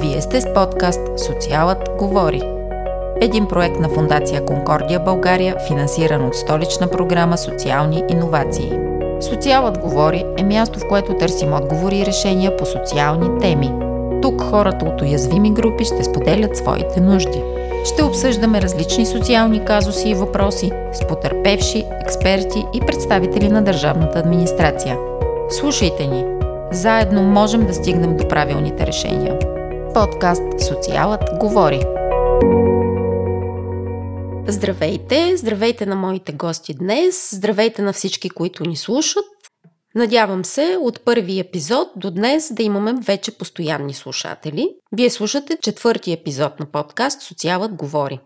Вие сте с подкаст Социалът говори. Един проект на Фундация Конкордия България, финансиран от столична програма Социални иновации. Социалът говори е място, в което търсим отговори и решения по социални теми. Тук хората от уязвими групи ще споделят своите нужди. Ще обсъждаме различни социални казуси и въпроси с потърпевши, експерти и представители на държавната администрация. Слушайте ни! Заедно можем да стигнем до правилните решения. Подкаст Социалът говори. Здравейте! Здравейте на моите гости днес! Здравейте на всички, които ни слушат! Надявам се от първи епизод до днес да имаме вече постоянни слушатели. Вие слушате четвърти епизод на подкаст Социалът говори.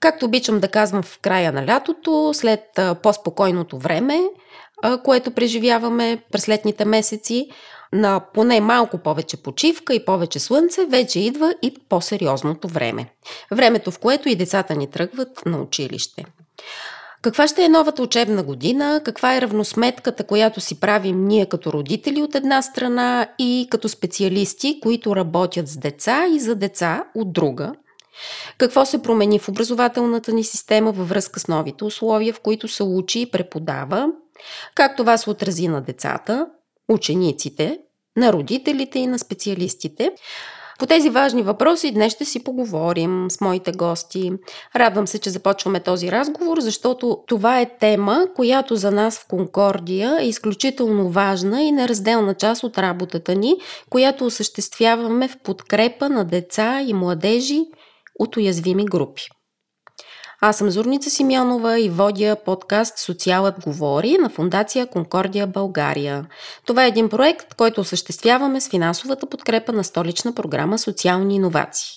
Както обичам да казвам в края на лятото, след по-спокойното време, което преживяваме през летните месеци, на поне малко повече почивка и повече слънце, вече идва и по-сериозното време. Времето, в което и децата ни тръгват на училище. Каква ще е новата учебна година? Каква е равносметката, която си правим ние като родители от една страна и като специалисти, които работят с деца и за деца от друга? Какво се промени в образователната ни система във връзка с новите условия, в които се учи и преподава? Как това се отрази на децата, учениците, на родителите и на специалистите? По тези важни въпроси днес ще си поговорим с моите гости. Радвам се, че започваме този разговор, защото това е тема, която за нас в Конкордия е изключително важна и неразделна част от работата ни, която осъществяваме в подкрепа на деца и младежи от уязвими групи. Аз съм Зорница Симеонова и водя подкаст Социалът говори на Фундация Конкордия България. Това е един проект, който осъществяваме с финансовата подкрепа на столична програма Социални иновации.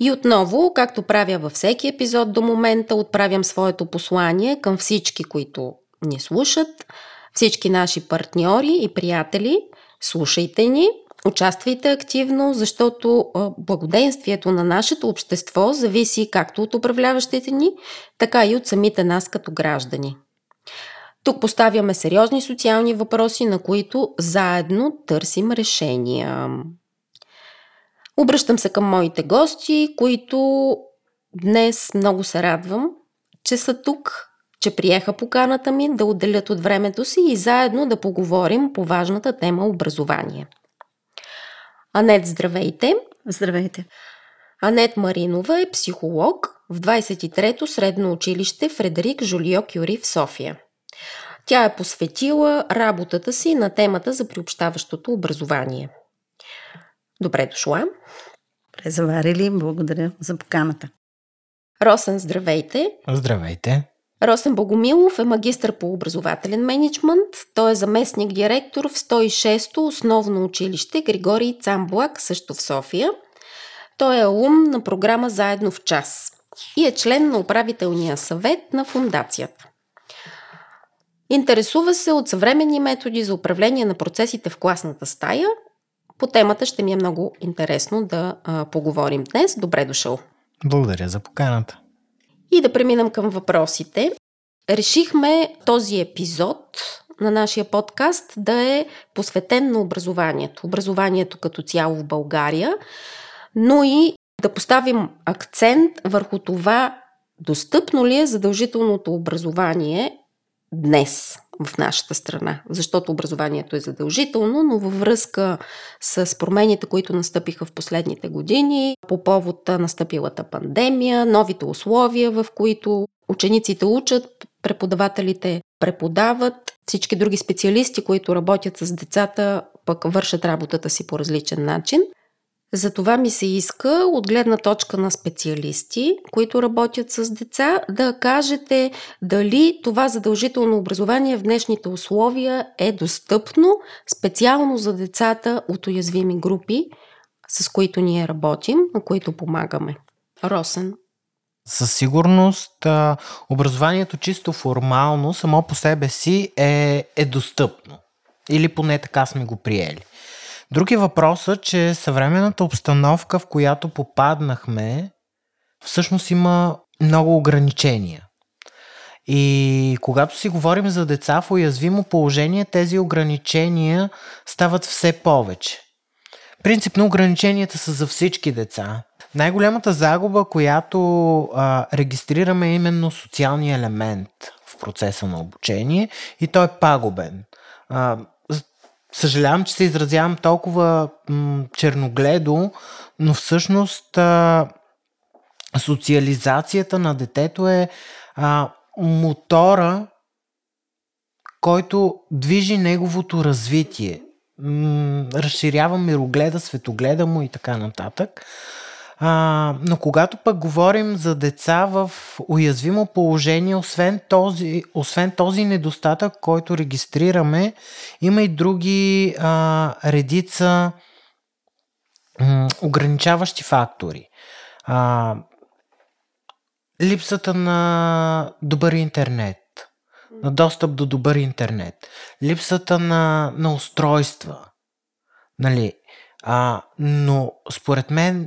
И отново, както правя във всеки епизод до момента, отправям своето послание към всички, които ни слушат, всички наши партньори и приятели. Слушайте ни, Участвайте активно, защото благоденствието на нашето общество зависи както от управляващите ни, така и от самите нас като граждани. Тук поставяме сериозни социални въпроси, на които заедно търсим решения. Обръщам се към моите гости, които днес много се радвам, че са тук, че приеха поканата ми да отделят от времето си и заедно да поговорим по важната тема образование – Анет, здравейте! Здравейте! Анет Маринова е психолог в 23-то средно училище Фредерик Жулио Кюри в София. Тя е посветила работата си на темата за приобщаващото образование. Добре дошла! Добре заварили, благодаря за поканата. Росен, здравейте! Здравейте! Росен Богомилов е магистър по образователен менеджмент. Той е заместник директор в 106-то основно училище Григорий Цамблак, също в София. Той е алум на програма Заедно в час и е член на управителния съвет на фундацията. Интересува се от съвременни методи за управление на процесите в класната стая. По темата ще ми е много интересно да а, поговорим днес. Добре дошъл! Благодаря за поканата. И да преминем към въпросите. Решихме този епизод на нашия подкаст да е посветен на образованието. Образованието като цяло в България, но и да поставим акцент върху това достъпно ли е задължителното образование днес в нашата страна. Защото образованието е задължително, но във връзка с промените, които настъпиха в последните години, по повод настъпилата пандемия, новите условия, в които учениците учат, преподавателите преподават, всички други специалисти, които работят с децата, пък вършат работата си по различен начин – затова ми се иска, от гледна точка на специалисти, които работят с деца, да кажете дали това задължително образование в днешните условия е достъпно специално за децата от уязвими групи, с които ние работим, на които помагаме. Росен. Със сигурност образованието чисто формално само по себе си е, е достъпно. Или поне така сме го приели. Други въпросът, че съвременната обстановка, в която попаднахме, всъщност има много ограничения. И когато си говорим за деца в уязвимо положение, тези ограничения стават все повече. принципно ограниченията са за всички деца. Най-голямата загуба, която а, регистрираме е именно социалния елемент в процеса на обучение и той е пагубен. А, съжалявам, че се изразявам толкова м- черногледо, но всъщност а, социализацията на детето е а, мотора, който движи неговото развитие. М- разширява мирогледа, светогледа му и така нататък. А, но когато пък говорим за деца в уязвимо положение, освен този, освен този недостатък, който регистрираме, има и други а, редица м- ограничаващи фактори. А, липсата на добър интернет, на достъп до добър интернет, липсата на, на устройства. Нали? А, но според мен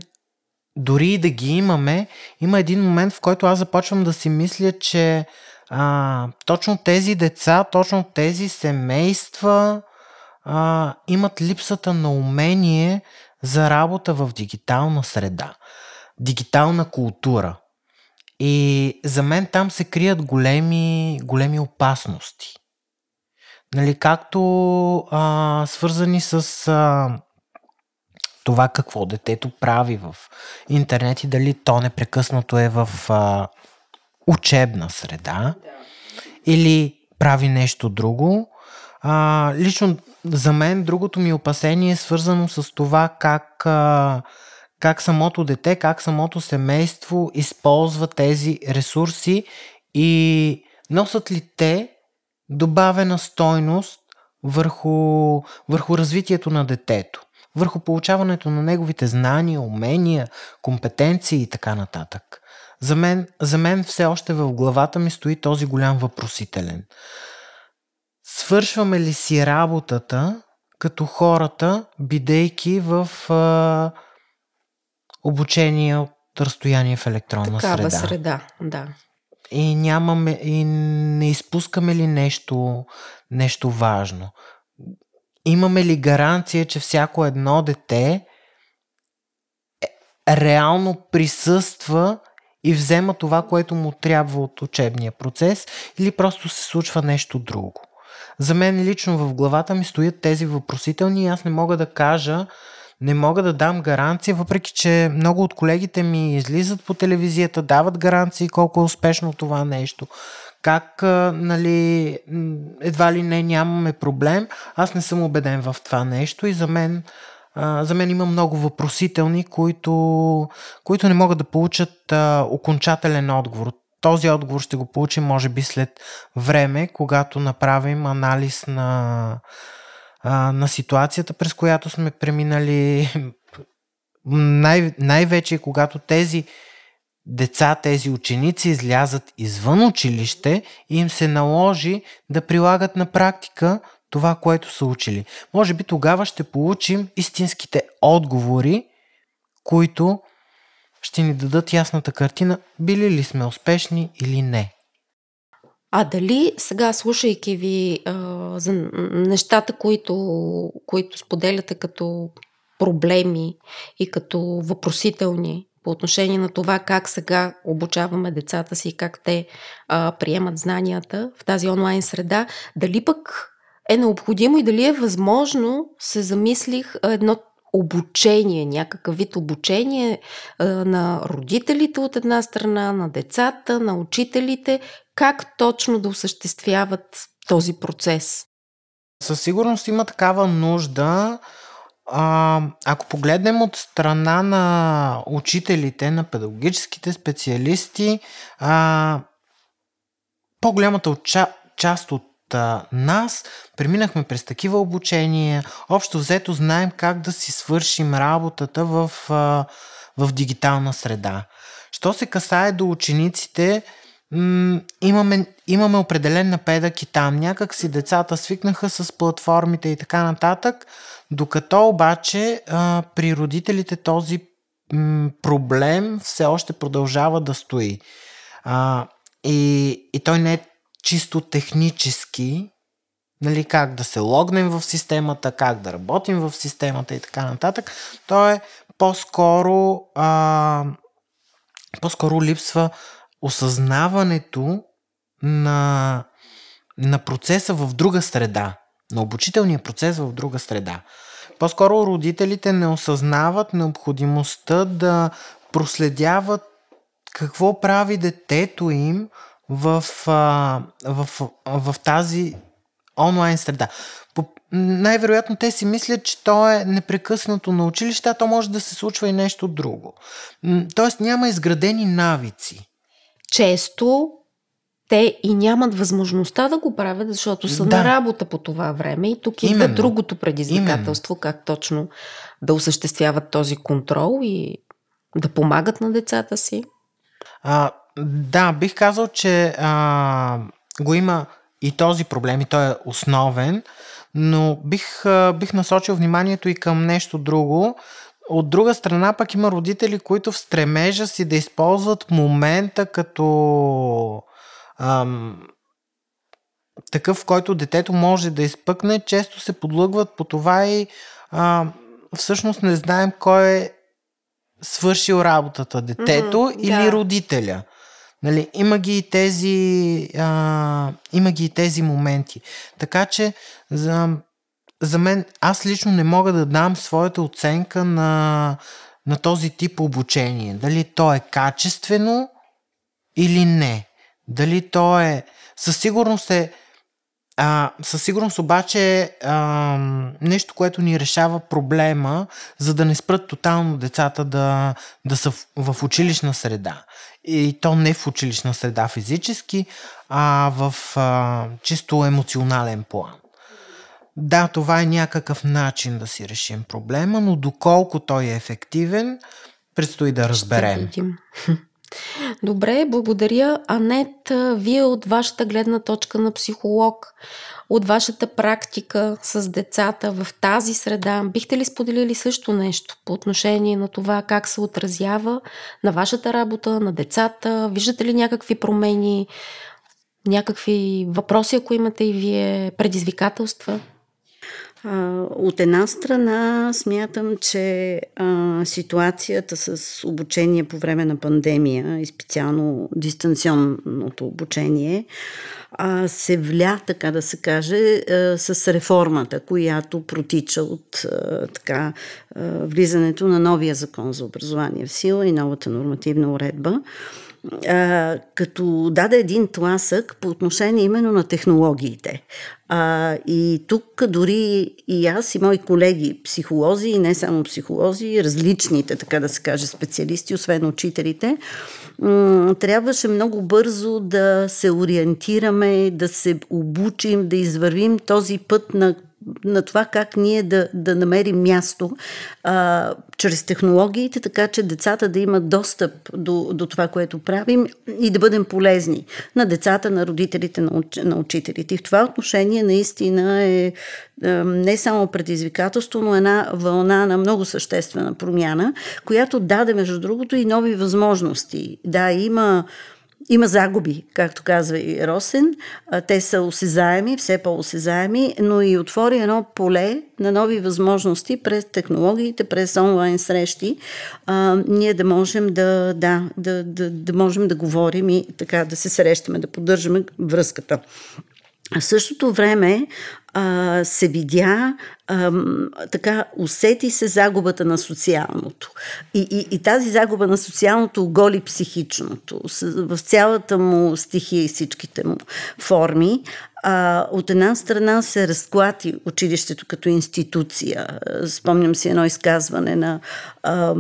дори и да ги имаме, има един момент, в който аз започвам да си мисля, че а, точно тези деца, точно тези семейства а, имат липсата на умение за работа в дигитална среда, дигитална култура. И за мен там се крият големи, големи опасности. Нали, както а, свързани с а, това какво детето прави в интернет и дали то непрекъснато е в а, учебна среда да. или прави нещо друго. А, лично за мен другото ми опасение е свързано с това как, а, как самото дете, как самото семейство използва тези ресурси и носят ли те добавена стойност върху, върху развитието на детето върху получаването на неговите знания, умения, компетенции и така нататък. За мен, за мен все още в главата ми стои този голям въпросителен. Свършваме ли си работата като хората, бидейки в а, обучение от разстояние в електронна Такава среда? среда, да. И нямаме, и не изпускаме ли нещо, нещо важно? Имаме ли гаранция, че всяко едно дете е, реално присъства и взема това, което му трябва от учебния процес или просто се случва нещо друго. За мен лично в главата ми стоят тези въпросителни и аз не мога да кажа, не мога да дам гаранция, въпреки че много от колегите ми излизат по телевизията, дават гаранции колко е успешно това нещо как нали, едва ли не нямаме проблем. Аз не съм убеден в това нещо и за мен, за мен има много въпросителни, които, които не могат да получат окончателен отговор. Този отговор ще го получим, може би, след време, когато направим анализ на, на ситуацията, през която сме преминали. Най- най-вече когато тези деца, тези ученици излязат извън училище и им се наложи да прилагат на практика това, което са учили. Може би тогава ще получим истинските отговори, които ще ни дадат ясната картина, били ли сме успешни или не. А дали сега, слушайки ви а, за нещата, които, които споделяте като проблеми и като въпросителни, по отношение на това как сега обучаваме децата си и как те а, приемат знанията в тази онлайн среда, дали пък е необходимо и дали е възможно, се замислих едно обучение, някакъв вид обучение а, на родителите от една страна, на децата, на учителите, как точно да осъществяват този процес. Със сигурност има такава нужда. А, ако погледнем от страна на учителите, на педагогическите специалисти, а, по-голямата отча, част от а, нас преминахме през такива обучения. Общо взето знаем как да си свършим работата в, а, в дигитална среда. Що се касае до учениците, имаме, имаме определен напредък и там. Някак си децата свикнаха с платформите и така нататък. Докато обаче а, при родителите този м, проблем все още продължава да стои. А, и, и той не е чисто технически, нали, как да се логнем в системата, как да работим в системата и така нататък. То е по-скоро, а, по-скоро липсва осъзнаването на, на процеса в друга среда, на обучителния процес в друга среда. По-скоро родителите не осъзнават необходимостта да проследяват какво прави детето им в, в, в, тази онлайн среда. Най-вероятно те си мислят, че то е непрекъснато на училище, а то може да се случва и нещо друго. Тоест няма изградени навици. Често те и нямат възможността да го правят, защото са да. на работа по това време. И тук идва другото предизвикателство, Именно. как точно да осъществяват този контрол и да помагат на децата си. А, да, бих казал, че а, го има и този проблем, и той е основен, но бих, бих насочил вниманието и към нещо друго. От друга страна пък има родители, които в стремежа си да използват момента като ам, такъв, в който детето може да изпъкне, често се подлъгват по това и а, всъщност не знаем кой е свършил работата, детето mm-hmm, или да. родителя. Нали, има ги и тези, а, има ги и тези моменти. Така че за, за мен, аз лично не мога да дам своята оценка на, на този тип обучение. Дали то е качествено или не. Дали то е... Със сигурност е... А, със сигурност обаче е нещо, което ни решава проблема, за да не спрат тотално децата да, да са в, в училищна среда и то не в училищна среда физически, а в а, чисто емоционален план. Да, това е някакъв начин да си решим проблема, но доколко той е ефективен, предстои да разберем. Добре, благодаря. Анет, вие от вашата гледна точка на психолог, от вашата практика с децата в тази среда, бихте ли споделили също нещо по отношение на това как се отразява на вашата работа, на децата? Виждате ли някакви промени, някакви въпроси, ако имате и вие, предизвикателства? От една страна смятам, че а, ситуацията с обучение по време на пандемия и специално дистанционното обучение а, се вля, така да се каже, а, с реформата, която протича от а, така, а, влизането на новия закон за образование в сила и новата нормативна уредба. а, като даде един тласък по отношение именно на технологиите. А, и тук дори и аз и мои колеги, психолози, и не само психолози, различните, така да се каже, специалисти, освен учителите, трябваше много бързо да се ориентираме, да се обучим, да извървим този път на на това как ние да, да намерим място а, чрез технологиите, така че децата да имат достъп до, до това, което правим и да бъдем полезни на децата, на родителите, на, уч, на учителите. И в това отношение наистина е, е не само предизвикателство, но една вълна на много съществена промяна, която даде, между другото, и нови възможности. Да, има има загуби, както казва и Росен. Те са осезаеми, все по-осезаеми, но и отвори едно поле на нови възможности през технологиите, през онлайн срещи. А, ние да можем да, да, да, да, да можем да говорим и така да се срещаме, да поддържаме връзката. В същото време а, се видя, а, така усети се загубата на социалното. И, и, и тази загуба на социалното оголи психичното в цялата му стихия и всичките му форми а, от една страна се разклати училището като институция. Спомням си едно изказване на а,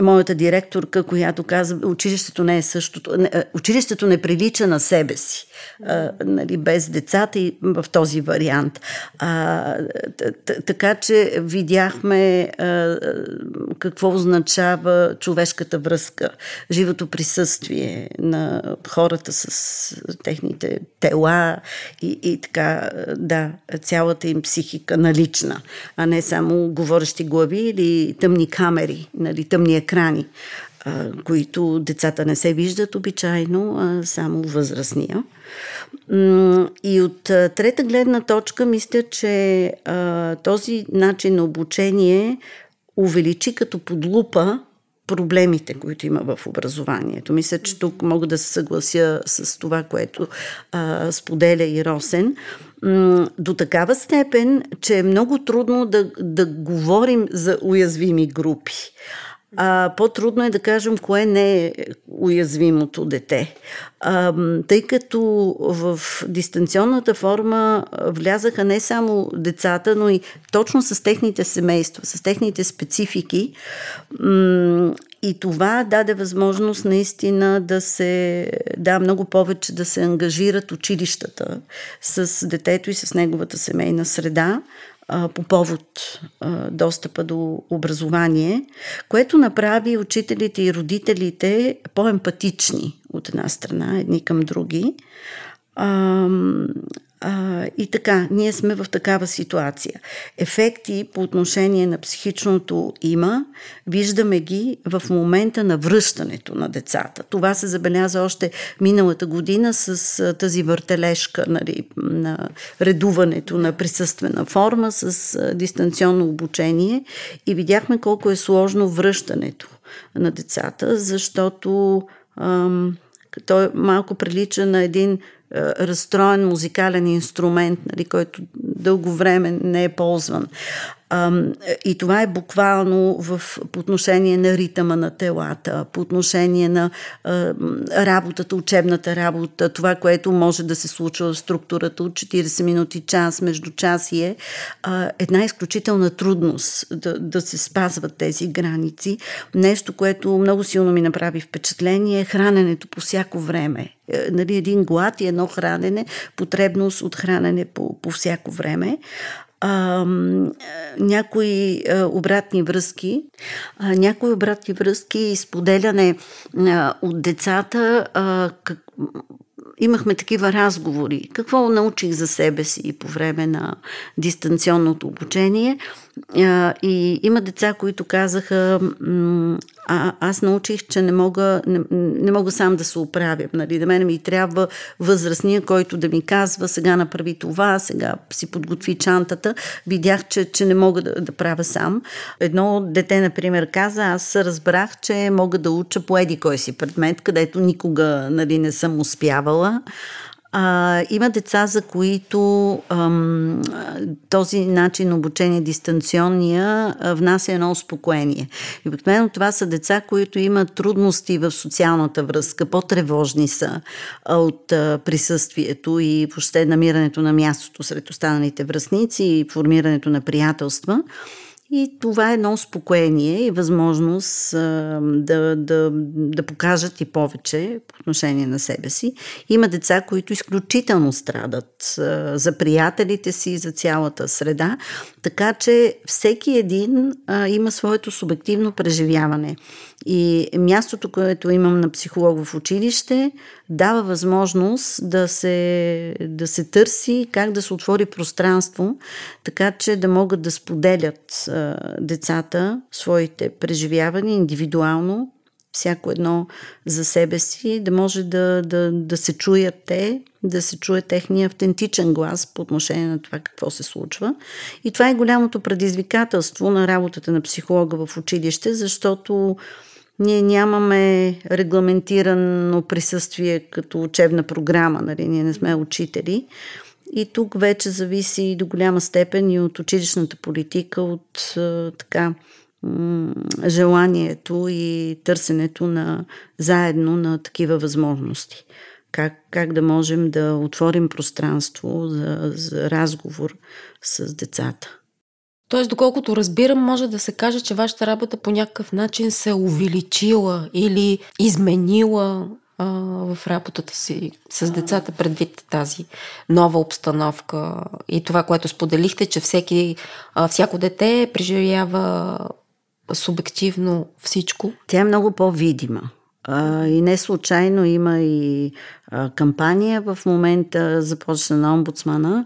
моята директорка, която каза, училището не е същото. Не, училището не прилича на себе си, а, нали, без децата и в този вариант. А, така че видяхме а, какво означава човешката връзка, живото присъствие на хората с техните тела и и, така, да, цялата им психика налична, а не само говорещи глави или тъмни камери, нали, тъмни екрани. Които децата не се виждат обичайно, а само възрастния. И от трета гледна точка, мисля, че този начин на обучение увеличи като подлупа проблемите, които има в образованието. Мисля, че тук мога да се съглася с това, което а, споделя и Росен. До такава степен, че е много трудно да, да говорим за уязвими групи. А, по-трудно е да кажем кое не е уязвимото дете. А, тъй като в дистанционната форма влязаха не само децата, но и точно с техните семейства, с техните специфики. И това даде възможност наистина да се, да, много повече да се ангажират училищата с детето и с неговата семейна среда по повод достъпа до образование, което направи учителите и родителите по-емпатични от една страна, едни към други. А, и така, ние сме в такава ситуация. Ефекти по отношение на психичното има, виждаме ги в момента на връщането на децата. Това се забеляза още миналата година с тази въртележка нали, на редуването на присъствена форма с дистанционно обучение и видяхме колко е сложно връщането на децата, защото ам, той малко прилича на един разстроен музикален инструмент, нали, който дълго време не е ползван. И това е буквално в, по отношение на ритъма на телата, по отношение на работата, учебната работа, това, което може да се случва в структурата от 40 минути час, между час и е една изключителна трудност да, да се спазват тези граници. Нещо, което много силно ми направи впечатление е храненето по всяко време. Е, нали, един глад и едно хранене, потребност от хранене по, по всяко време а, някои а, обратни връзки, а, някои обратни връзки и споделяне а, от децата, а, как, имахме такива разговори. Какво научих за себе си по време на дистанционното обучение? И има деца, които казаха, а, аз научих, че не мога, не, не мога сам да се оправя. Нали? Да мене ми трябва възрастния, който да ми казва, сега направи това, сега си подготви чантата. Видях, че, че не мога да, да правя сам. Едно дете, например, каза, аз разбрах, че мога да уча по еди кой си предмет, където никога нали, не съм успявала. А, има деца, за които ам, този начин обучение дистанционния внася едно успокоение. И обикновено това са деца, които имат трудности в социалната връзка, по-тревожни са от а, присъствието и въобще намирането на мястото сред останалите връзници и формирането на приятелства. И това е едно успокоение и възможност а, да, да, да покажат и повече по отношение на себе си. Има деца, които изключително страдат а, за приятелите си, за цялата среда, така че всеки един а, има своето субективно преживяване. И мястото, което имам на психолог в училище, дава възможност да се, да се търси как да се отвори пространство, така че да могат да споделят а, децата своите преживявания индивидуално, всяко едно за себе си, да може да, да, да се чуят те, да се чуе техния автентичен глас по отношение на това какво се случва. И това е голямото предизвикателство на работата на психолога в училище, защото ние нямаме регламентирано присъствие като учебна програма, нали? ние не сме учители. И тук вече зависи до голяма степен и от училищната политика, от така желанието и търсенето на заедно на такива възможности. Как, как да можем да отворим пространство за, за разговор с децата. Тоест, доколкото разбирам, може да се каже, че вашата работа по някакъв начин се е увеличила или изменила а, в работата си с децата предвид тази нова обстановка и това, което споделихте, че всеки, а, всяко дете преживява субективно всичко. Тя е много по-видима И не случайно има и кампания в момента, започна на омбудсмана,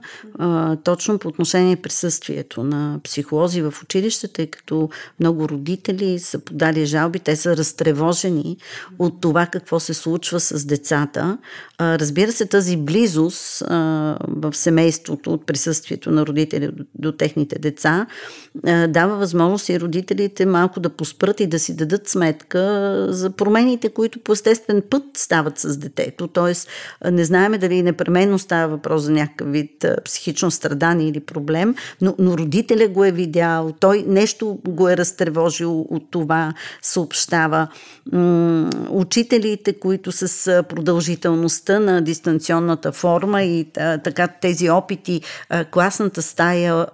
точно по отношение присъствието на психолози в училище, тъй като много родители са подали жалби, те са разтревожени от това какво се случва с децата. Разбира се, тази близост в семейството от присъствието на родители до, техните деца дава възможност и родителите малко да поспрат и да си дадат сметка за промените, които по естествен път стават с детето. Тоест, не знаеме дали непременно става въпрос за някакъв вид психично страдание или проблем, но, но родителя го е видял, той нещо го е разтревожил от това, съобщава. Учителите, които с продължителността на дистанционната форма и така тези опити, класната стая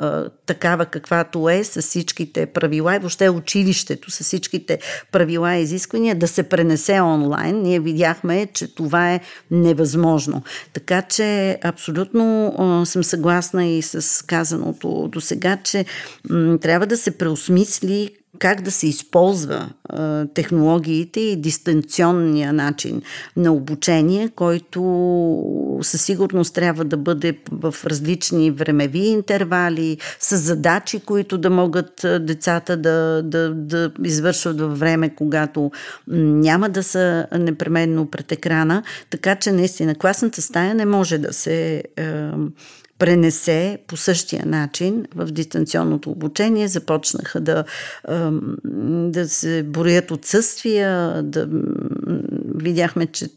такава каквато е, с всичките правила и въобще училището с всичките правила и изисквания да се пренесе онлайн. Ние видяхме, че това е невъзможно. Така че абсолютно а, съм съгласна и с казаното до сега, че м, трябва да се преосмисли как да се използва а, технологиите и дистанционния начин на обучение, който със сигурност трябва да бъде в различни времеви интервали, с задачи, които да могат децата да, да, да извършват във време, когато няма да са непременно пред екрана. Така че наистина класната стая не може да се е, пренесе по същия начин в дистанционното обучение. Започнаха да, да се броят отсъствия, да видяхме, че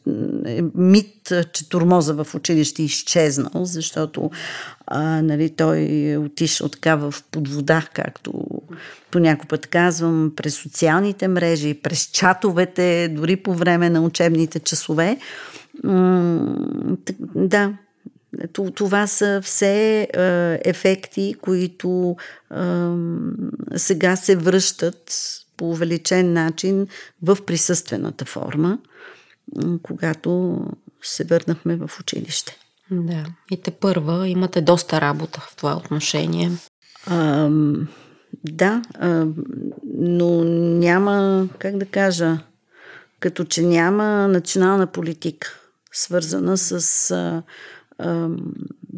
е мит, че турмоза в училище е изчезнал, защото а, нали, той е отишъл така в подвода, както по казвам, през социалните мрежи, през чатовете, дори по време на учебните часове. да, това са все ефекти, които сега се връщат по увеличен начин в присъствената форма, когато се върнахме в училище. Да, и те първа имате доста работа в това отношение. А, да, а, но няма, как да кажа, като че няма национална политика, свързана с а,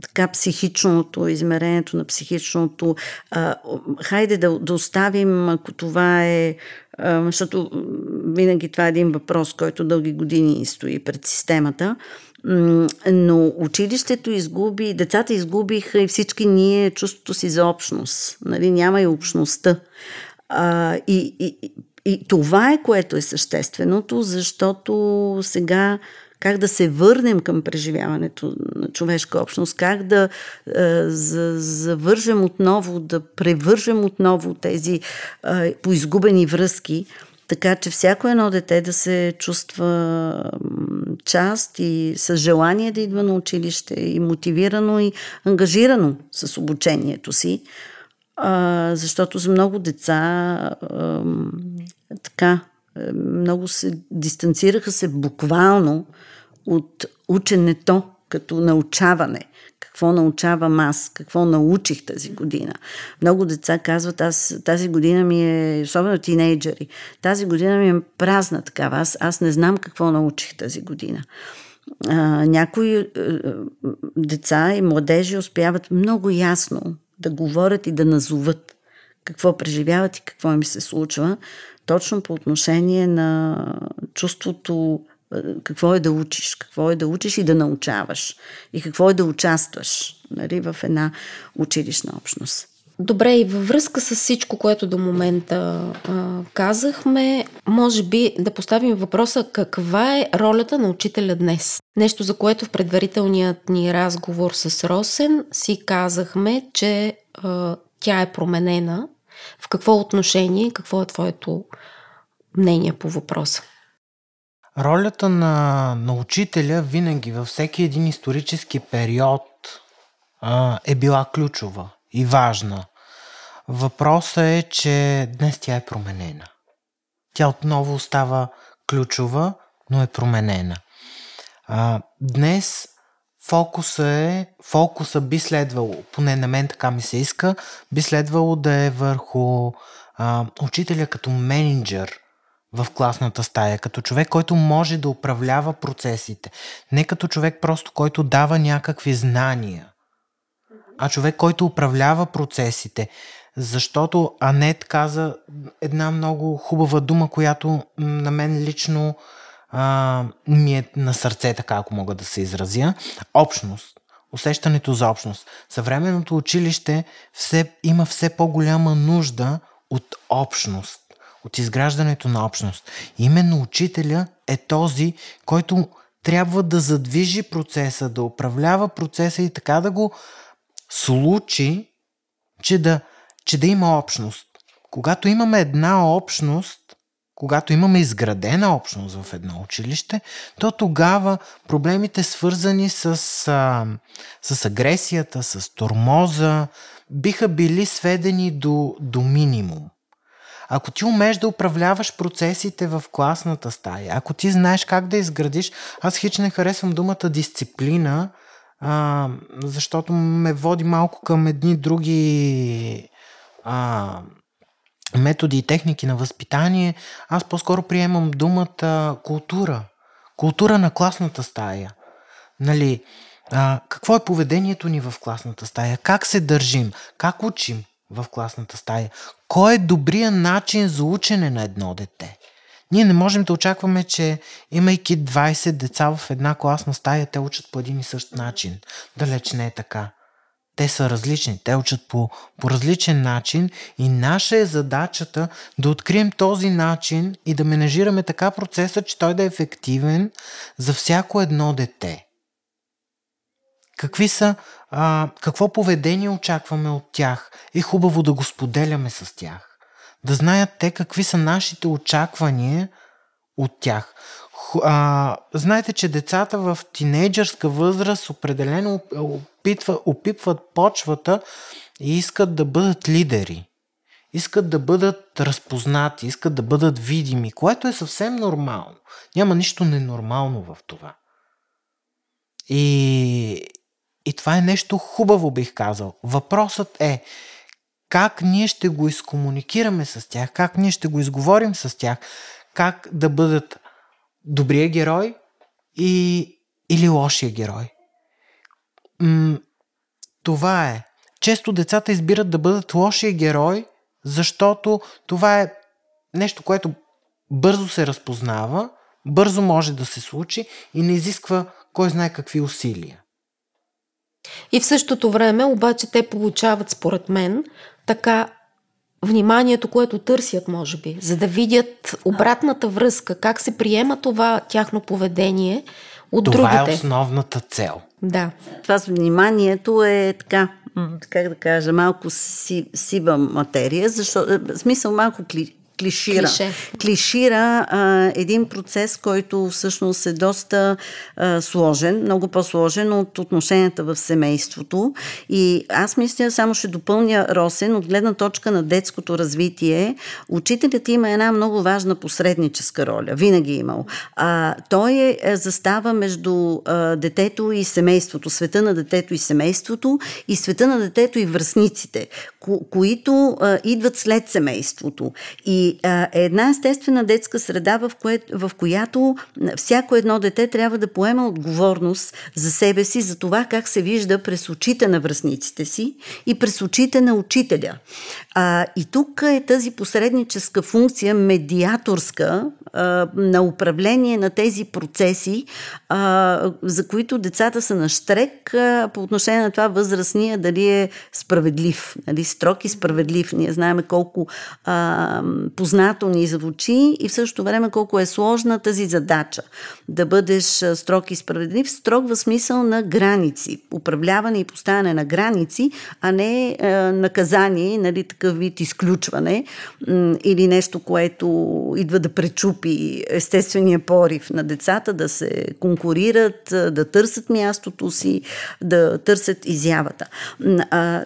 така психичното, измерението на психичното. А, хайде да, да оставим, ако това е, а, защото винаги това е един въпрос, който дълги години стои пред системата, но училището изгуби, децата изгубиха и всички ние чувството си за общност. Нали? Няма и общността. А, и, и, и това е което е същественото, защото сега как да се върнем към преживяването на човешка общност, как да е, завържем отново, да превържем отново тези е, поизгубени връзки, така че всяко едно дете да се чувства част и с желание да идва на училище и мотивирано и ангажирано с обучението си. А, защото за много деца а, така, е, много се дистанцираха се буквално от ученето като научаване. Какво научавам аз? Какво научих тази година? Много деца казват, аз тази година ми е, особено тинейджери, тази година ми е празна такава. Аз, аз не знам какво научих тази година. А, някои а, е, деца и младежи успяват много ясно да говорят и да назоват какво преживяват и какво им се случва, точно по отношение на чувството какво е да учиш, какво е да учиш и да научаваш и какво е да участваш нали, в една училищна общност. Добре, и във връзка с всичко, което до момента а, казахме, може би да поставим въпроса каква е ролята на учителя днес? Нещо, за което в предварителният ни разговор с Росен си казахме, че а, тя е променена. В какво отношение, какво е твоето мнение по въпроса? Ролята на, на учителя винаги във всеки един исторически период а, е била ключова и важна. Въпросът е, че днес тя е променена. Тя отново остава ключова, но е променена. А, днес фокуса е, фокуса би следвало, поне на мен така ми се иска, би следвало да е върху а, учителя като менеджер в класната стая, като човек, който може да управлява процесите, не като човек просто, който дава някакви знания, а човек, който управлява процесите. Защото Анет каза една много хубава дума, която на мен лично а, ми е на сърце, така ако мога да се изразя. Общност. Усещането за общност. Съвременното училище все, има все по-голяма нужда от общност, от изграждането на общност. Именно учителя е този, който трябва да задвижи процеса, да управлява процеса и така да го случи, че да, че да има общност. Когато имаме една общност, когато имаме изградена общност в едно училище, то тогава проблемите свързани с, а, с агресията, с тормоза, биха били сведени до, до минимум. Ако ти умееш да управляваш процесите в класната стая, ако ти знаеш как да изградиш, аз хич не харесвам думата дисциплина, а, защото ме води малко към едни други а, методи и техники на възпитание. Аз по-скоро приемам думата култура. Култура на класната стая. Нали, а, какво е поведението ни в класната стая? Как се държим? Как учим в класната стая? Кой е добрия начин за учене на едно дете? Ние не можем да очакваме, че имайки 20 деца в една класна стая, те учат по един и същ начин. Далеч не е така. Те са различни, те учат по, по различен начин и наша е задачата да открием този начин и да менежираме така процеса, че той да е ефективен за всяко едно дете. Какви са, а, какво поведение очакваме от тях? Е хубаво да го споделяме с тях да знаят те какви са нашите очаквания от тях. А, знаете, че децата в тинейджърска възраст определено опитва, опипват почвата и искат да бъдат лидери. Искат да бъдат разпознати, искат да бъдат видими, което е съвсем нормално. Няма нищо ненормално в това. И, и това е нещо хубаво, бих казал. Въпросът е, как ние ще го изкомуникираме с тях, как ние ще го изговорим с тях, как да бъдат добрия герой и, или лошия герой. М- това е. Често децата избират да бъдат лошия герой, защото това е нещо, което бързо се разпознава, бързо може да се случи и не изисква кой знае какви усилия. И в същото време обаче те получават, според мен, така вниманието, което търсят, може би, за да видят обратната връзка, как се приема това тяхно поведение от това другите. Това е основната цел. Да. Това с вниманието е така, как да кажа, малко си, сива материя, защото, в смисъл малко кли, клишира. Клише. Клишира а, един процес, който всъщност е доста а, сложен, много по-сложен от отношенията в семейството. И аз мисля, само ще допълня Росен, от гледна точка на детското развитие, учителят има една много важна посредническа роля. Винаги е имал. А, той е, е, застава между а, детето и семейството, света на детето и семейството и света на детето и връзниците, ко- които а, идват след семейството. И а, е една естествена детска среда, в, кое, в която всяко едно дете трябва да поема отговорност за себе си, за това как се вижда през очите на връзниците си и през очите на учителя. А, и тук е тази посредническа функция, медиаторска, а, на управление на тези процеси, а, за които децата са на штрек а, по отношение на това възрастния дали е справедлив, нали, строг и справедлив. Ние знаем колко а, познато ни звучи и в същото време колко е сложна тази задача. Да бъдеш строг и справедлив, строг в смисъл на граници, управляване и поставяне на граници, а не а, наказание, нали, такъв вид изключване м- или нещо, което идва да пречупи естествения порив на децата, да се конкурират, да търсят мястото си, да търсят изявата. А,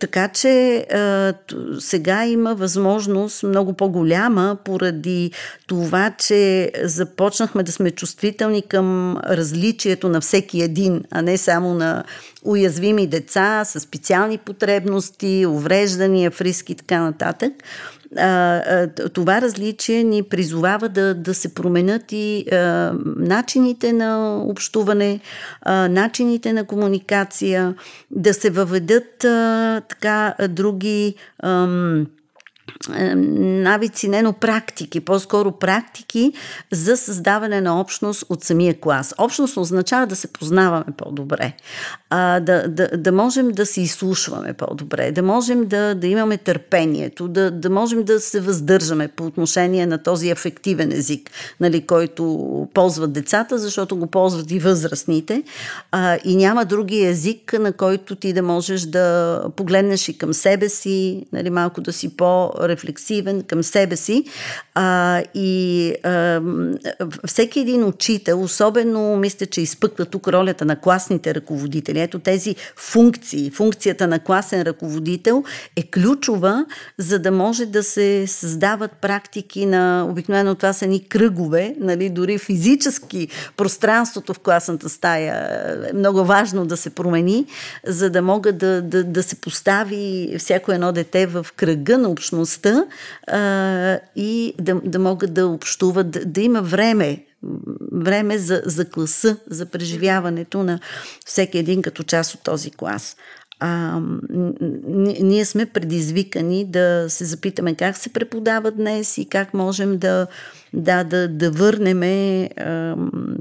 така че а, сега има възможност много по-голяма поради това, че започнахме да сме чувствителни към различието на всеки един, а не само на уязвими деца с специални потребности, увреждания, фриски и така нататък. Това различие ни призовава да, да се променят и а, начините на общуване, а, начините на комуникация, да се въведат а, така други. А, навици, не, но практики, по-скоро практики за създаване на общност от самия клас. Общност означава да се познаваме по-добре, а, да, да, да можем да се изслушваме по-добре, да можем да, да имаме търпението, да, да можем да се въздържаме по отношение на този ефективен език, нали, който ползват децата, защото го ползват и възрастните. А, и няма други език, на който ти да можеш да погледнеш и към себе си, нали, малко да си по рефлексивен към себе си. А, и а, всеки един учител, особено мисля, че изпъква тук ролята на класните ръководители. Ето тези функции, функцията на класен ръководител е ключова, за да може да се създават практики на, обикновено това са ни кръгове, нали, дори физически пространството в класната стая е много важно да се промени, за да могат да, да, да се постави всяко едно дете в кръга на общността възрастта а, и да, да могат да общуват, да, да има време време за, за класа, за преживяването на всеки един като част от този клас. А, ние сме предизвикани да се запитаме как се преподава днес и как можем да, да, да, да върнем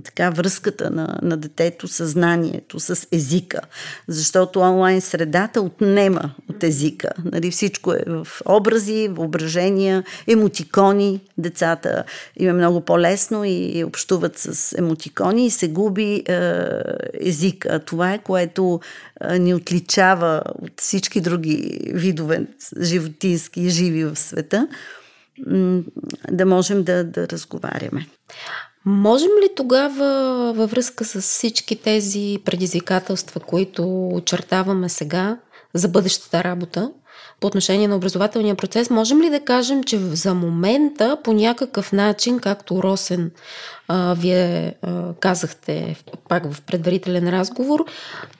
така връзката на, на детето, съзнанието с езика. Защото онлайн средата отнема от езика. Нали, всичко е в образи, въображения, емотикони. Децата им е много по-лесно и общуват с емотикони и се губи е, езика. Това е което е, ни отличава от всички други видове животински живи в света да можем да, да разговаряме. Можем ли тогава във връзка с всички тези предизвикателства, които очертаваме сега за бъдещата работа по отношение на образователния процес, можем ли да кажем, че за момента по някакъв начин, както Росен а, вие а, казахте пак в предварителен разговор,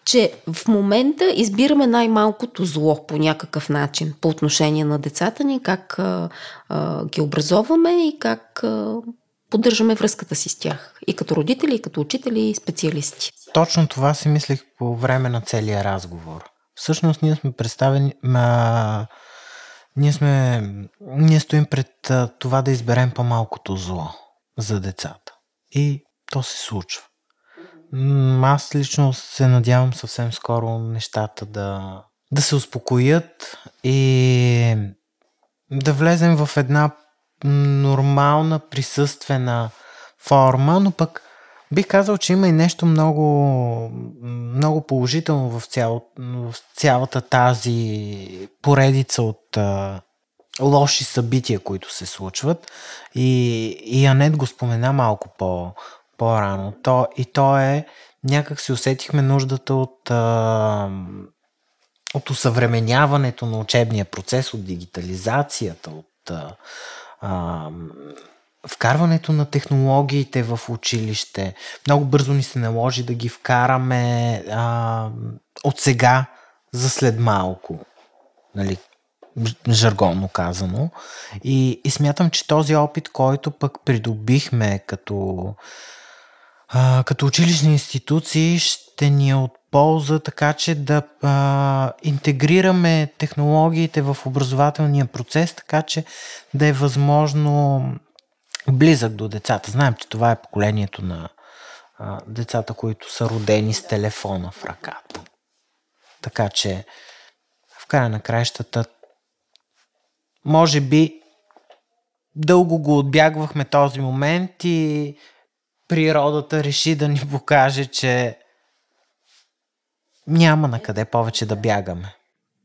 че в момента избираме най-малкото зло по някакъв начин по отношение на децата ни, как а, а, ги образоваме и как а, поддържаме връзката си с тях. И като родители, и като учители, и специалисти. Точно това си мислих по време на целия разговор. Всъщност ние сме представени... Ма, ние сме... Ние стоим пред а, това да изберем по-малкото зло за децата. И то се случва. Аз лично се надявам съвсем скоро нещата да, да се успокоят и да влезем в една нормална присъствена форма, но пък бих казал, че има и нещо много, много положително в, цял, в цялата тази поредица от а, лоши събития, които се случват. И, и Анет го спомена малко по, по-рано. То, и то е, някак си усетихме нуждата от, а, от усъвременяването на учебния процес, от дигитализацията, от а, вкарването на технологиите в училище. Много бързо ни се наложи да ги вкараме а, от сега за след малко. Нали, жаргонно казано. И, и смятам, че този опит, който пък придобихме като, а, като училищни институции, ще ни е от полза, така че да а, интегрираме технологиите в образователния процес, така че да е възможно близък до децата. Знаем, че това е поколението на а, децата, които са родени с телефона в ръката. Така че в края на краищата може би дълго го отбягвахме този момент и природата реши да ни покаже, че няма на къде повече да бягаме.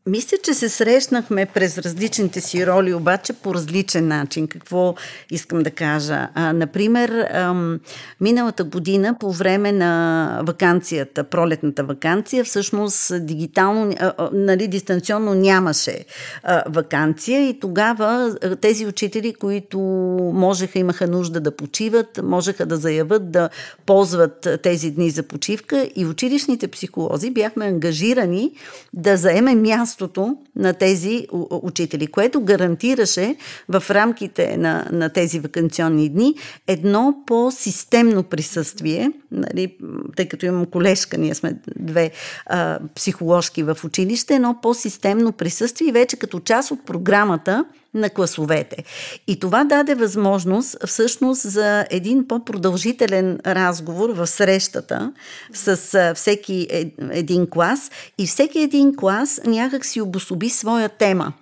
Мисля, че се срещнахме през различните си роли, обаче по различен начин. Какво искам да кажа? А, например, ам, миналата година, по време на вакансията, пролетната вакансия, всъщност дигитално, а, а, нали, дистанционно нямаше а, вакансия и тогава а, тези учители, които можеха, имаха нужда да почиват, можеха да заявят да ползват тези дни за почивка и училищните психолози бяхме ангажирани да заемем място мястото на тези учители, което гарантираше в рамките на, на тези вакансионни дни едно по-системно присъствие, нали, тъй като имам колежка, ние сме две а, психоложки в училище, едно по-системно присъствие вече като част от програмата на класовете. И това даде възможност всъщност за един по-продължителен разговор в срещата с всеки е, един клас и всеки един клас някак си обособи своя тема.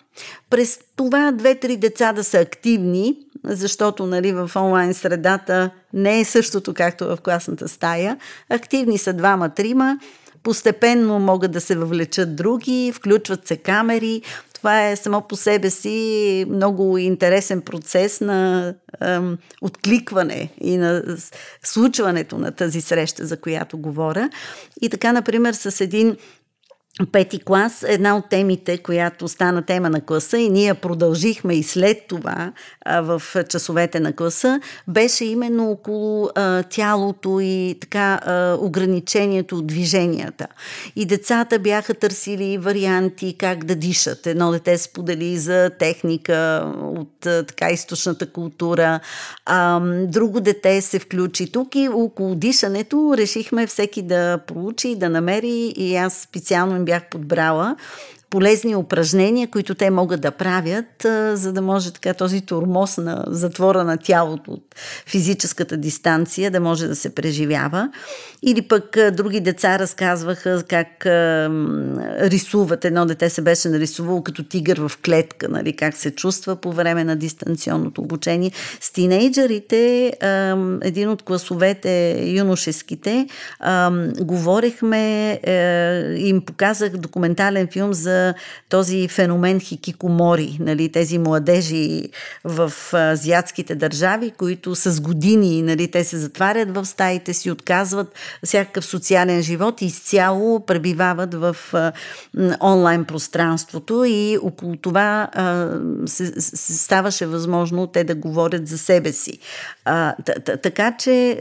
През това две-три деца да са активни, защото нали, в онлайн средата не е същото както в класната стая. Активни са двама-трима, постепенно могат да се въвлечат други, включват се камери, това е само по себе си много интересен процес на ем, откликване и на случването на тази среща, за която говоря. И така, например, с един пети клас, една от темите, която стана тема на класа и ние продължихме и след това а, в часовете на класа, беше именно около а, тялото и така а, ограничението от движенията. И децата бяха търсили варианти как да дишат. Едно дете сподели за техника от а, така източната култура, а, друго дете се включи тук и около дишането решихме всеки да проучи, да намери и аз специално им бях подбрала полезни упражнения, които те могат да правят, за да може така този турмоз на затвора на тялото от физическата дистанция да може да се преживява. Или пък други деца разказваха как рисуват. Едно дете се беше нарисувало като тигър в клетка, нали, как се чувства по време на дистанционното обучение. С тинейджерите, един от класовете юношеските, говорихме, е, им показах документален филм за този феномен хикикомори, нали, тези младежи в азиатските държави, които с години нали, те се затварят в стаите си, отказват всякакъв социален живот и изцяло пребивават в онлайн пространството и около това се, се ставаше възможно те да говорят за себе си. А, така че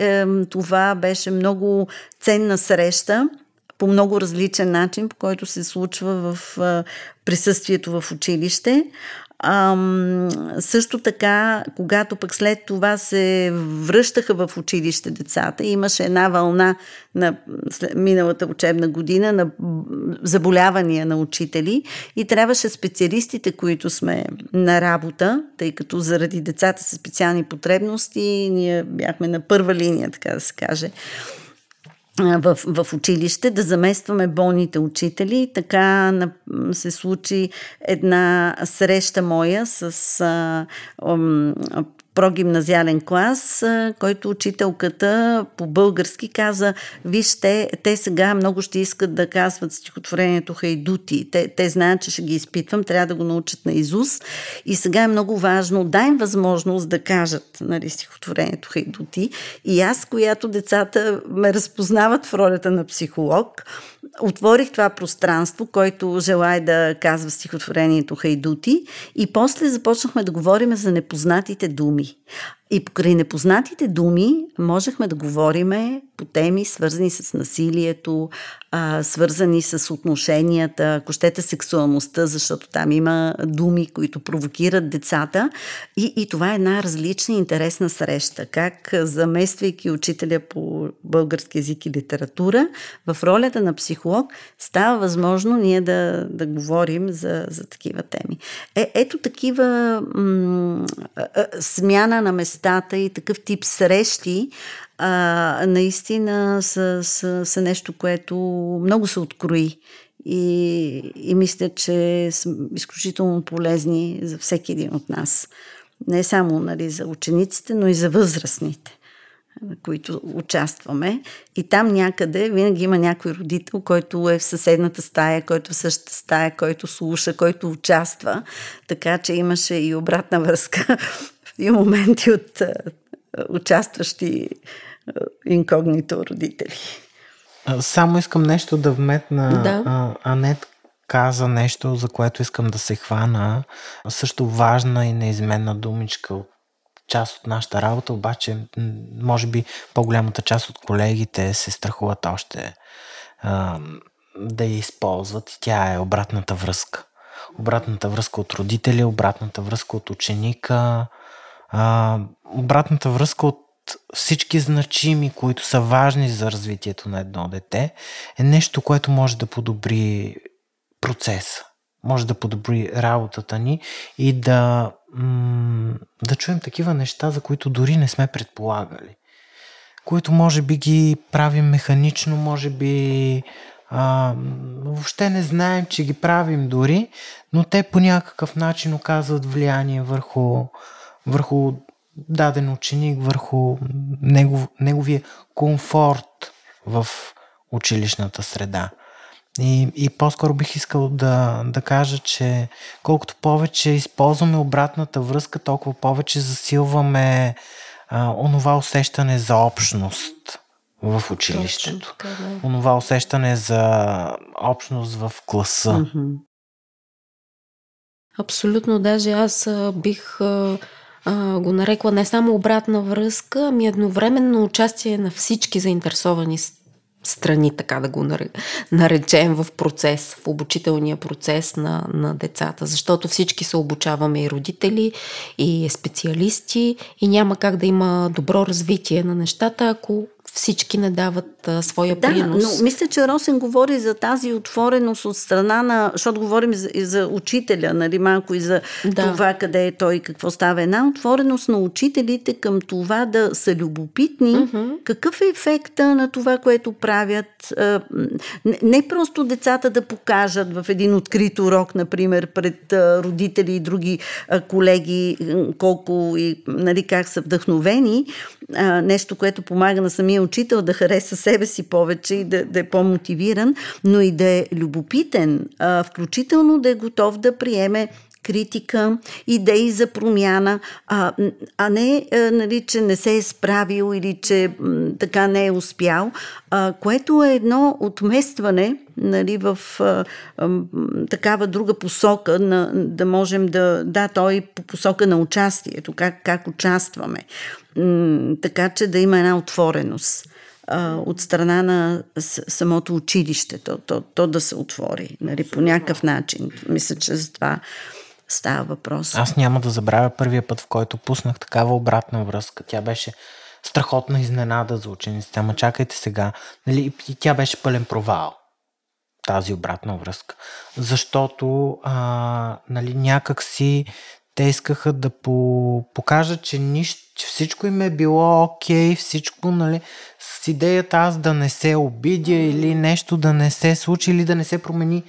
това беше много ценна среща по много различен начин, по който се случва в присъствието в училище. Ам, също така, когато пък след това се връщаха в училище децата, имаше една вълна на миналата учебна година на заболявания на учители и трябваше специалистите, които сме на работа, тъй като заради децата с специални потребности, ние бяхме на първа линия, така да се каже, в, в училище, да заместваме болните учители. Така се случи една среща моя с а, прогимназиален клас, който учителката по български каза, вижте, те сега много ще искат да казват стихотворението Хайдути. Те, те знаят, че ще ги изпитвам, трябва да го научат на Изус. И сега е много важно, дай им възможност да кажат нали, стихотворението Хайдути. И аз, която децата ме разпознават в ролята на психолог, отворих това пространство, който желая да казва стихотворението Хайдути и после започнахме да говорим за непознатите думи. И покрай непознатите думи можехме да говориме по теми, свързани с насилието, а, свързани с отношенията, ако щете сексуалността, защото там има думи, които провокират децата. И, и това е една различна интересна среща. Как, замествайки учителя по български язик и литература, в ролята на психолог става възможно ние да, да говорим за, за такива теми. Е, ето такива м- смяна на местата и такъв тип срещи а, наистина са, са, са нещо, което много се открои. И, и мисля, че са изключително полезни за всеки един от нас. Не само нали, за учениците, но и за възрастните, които участваме. И там някъде винаги има някой родител, който е в съседната стая, който в същата стая, който слуша, който участва. Така че имаше и обратна връзка и моменти от участващи инкогнито родители. Само искам нещо да вметна. Да. Анет каза нещо, за което искам да се хвана. Също важна и неизменна думичка от част от нашата работа, обаче може би по-голямата част от колегите се страхуват още а, да я използват тя е обратната връзка. Обратната връзка от родители, обратната връзка от ученика, а, обратната връзка от всички значими, които са важни за развитието на едно дете, е нещо, което може да подобри процеса, може да подобри работата ни и да, м- да чуем такива неща, за които дори не сме предполагали. Които може би ги правим механично, може би а, въобще не знаем, че ги правим дори, но те по някакъв начин оказват влияние върху, върху даден ученик, върху негов, неговия комфорт в училищната среда. И, и по-скоро бих искал да, да кажа, че колкото повече използваме обратната връзка, толкова повече засилваме а, онова усещане за общност в училището. Точно, така, да. Онова усещане за общност в класа. Mm-hmm. Абсолютно, даже аз бих го нарекла не само обратна връзка, ами едновременно участие на всички заинтересовани страни, така да го наречем, в процес, в обучителния процес на, на децата. Защото всички се обучаваме и родители, и специалисти, и няма как да има добро развитие на нещата, ако всички не дават а, своя да, принос. но мисля, че Росен говори за тази отвореност от страна на, защото говорим за, и за учителя, нали, малко и за да. това къде е той и какво става. Една отвореност на учителите към това да са любопитни. Mm-hmm. Какъв е ефекта на това, което правят? Не просто децата да покажат в един открит урок, например, пред родители и други колеги колко и нали, как са вдъхновени, нещо, което помага на самия учител да хареса себе си повече и да, да е по-мотивиран, но и да е любопитен, а, включително да е готов да приеме критика, идеи за промяна, а, а не, а, нали, че не се е справил или че м, така не е успял, а, което е едно отместване нали, в а, а, такава друга посока, на, да можем да, да, той по посока на участието, как, как участваме. М, така че да има една отвореност от страна на самото училище, то, то, то да се отвори нали, по някакъв начин. Мисля, че за това става въпрос. Аз няма да забравя първия път, в който пуснах такава обратна връзка. Тя беше страхотна изненада за учениците. Ама чакайте сега. Нали, и тя беше пълен провал. Тази обратна връзка. Защото а, нали, някак си те искаха да по, покажат, че, нищо, че всичко им е било окей, всичко, нали, с идеята аз да не се обидя или нещо да не се случи или да не се промени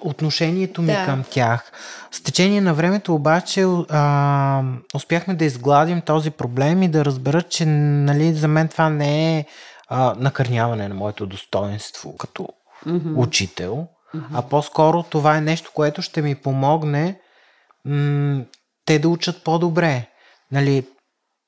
отношението ми да. към тях. С течение на времето обаче а, успяхме да изгладим този проблем и да разберат, че нали, за мен това не е а, накърняване на моето достоинство като mm-hmm. учител, mm-hmm. а по-скоро това е нещо, което ще ми помогне м- те да учат по-добре. Нали,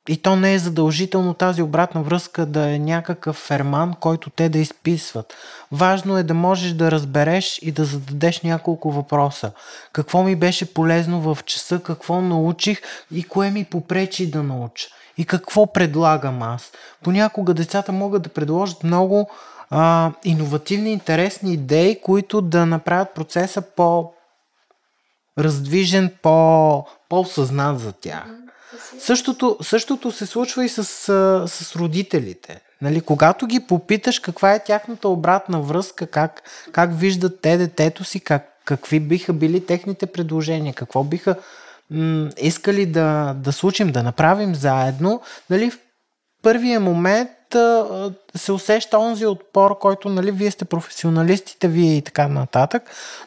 и то не е задължително тази обратна връзка да е някакъв ферман, който те да изписват. Важно е да можеш да разбереш и да зададеш няколко въпроса. Какво ми беше полезно в часа, какво научих и кое ми попречи да науча. И какво предлагам аз. Понякога децата могат да предложат много а, иновативни, интересни идеи, които да направят процеса по раздвижен, по, по-осъзнат за тях. Същото, същото се случва и с, с родителите. Нали, когато ги попиташ каква е тяхната обратна връзка, как, как виждат те детето си, как, какви биха били техните предложения, какво биха м- искали да, да случим, да направим заедно, нали, в първия момент а, се усеща онзи отпор, който нали, вие сте професионалистите, вие и така нататък,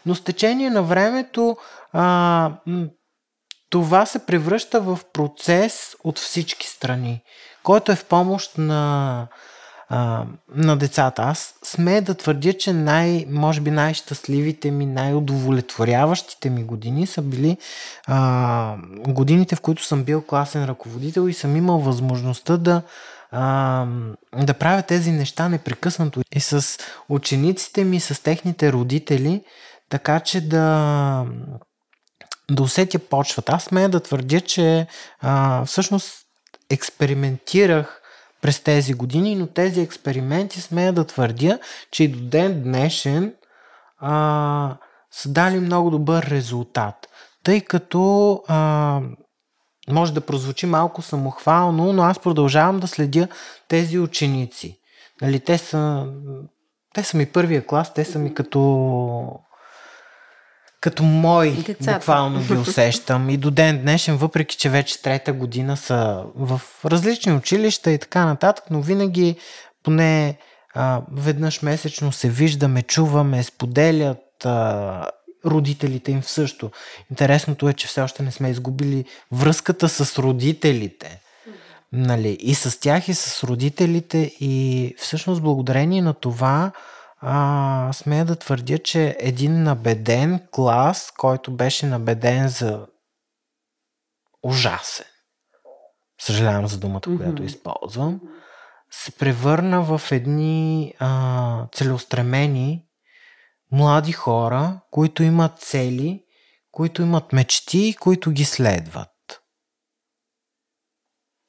но с течение на времето а, това се превръща в процес от всички страни, който е в помощ на, а, на децата. Аз сме да твърдя, че най, може би най-щастливите ми, най-удовлетворяващите ми години са били а, годините, в които съм бил класен ръководител и съм имал възможността да а, да правя тези неща непрекъснато и с учениците ми, с техните родители, така че да да усетя почвата. Аз смея да твърдя, че а, всъщност експериментирах през тези години, но тези експерименти смея да твърдя, че и до ден днешен а, са дали много добър резултат. Тъй като а, може да прозвучи малко самохвално, но аз продължавам да следя тези ученици. Нали, те, са, те са ми първия клас, те са ми като като мой, Децата. буквално ги усещам. И до ден днешен, въпреки че вече трета година са в различни училища и така нататък, но винаги поне а, веднъж месечно се виждаме, чуваме, споделят а, родителите им също. Интересното е, че все още не сме изгубили връзката с родителите. Нали? И с тях, и с родителите. И всъщност благодарение на това а, смея да твърдя, че един набеден клас, който беше набеден за ужасен, съжалявам за думата, mm-hmm. която използвам, се превърна в едни а, целеустремени млади хора, които имат цели, които имат мечти, които ги следват.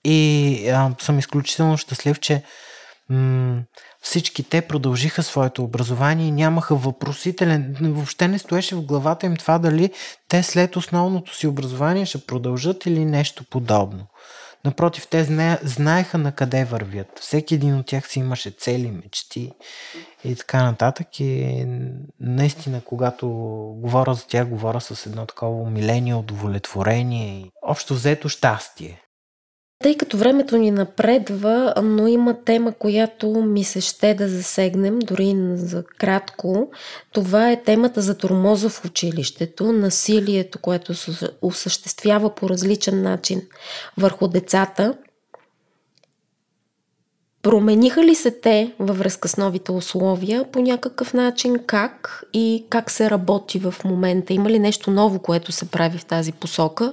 И а, съм изключително щастлив, че м- всички те продължиха своето образование и нямаха въпросителен, въобще не стоеше в главата им това дали те след основното си образование ще продължат или нещо подобно. Напротив, те зна... знаеха на къде вървят. Всеки един от тях си имаше цели, мечти и така нататък. И наистина, когато говоря за тях, говоря с едно такова умиление, удовлетворение и общо взето щастие. Тъй като времето ни напредва, но има тема, която ми се ще да засегнем, дори за кратко. Това е темата за тормоза в училището, насилието, което се осъществява по различен начин върху децата. Промениха ли се те във връзка с новите условия по някакъв начин? Как и как се работи в момента? Има ли нещо ново, което се прави в тази посока?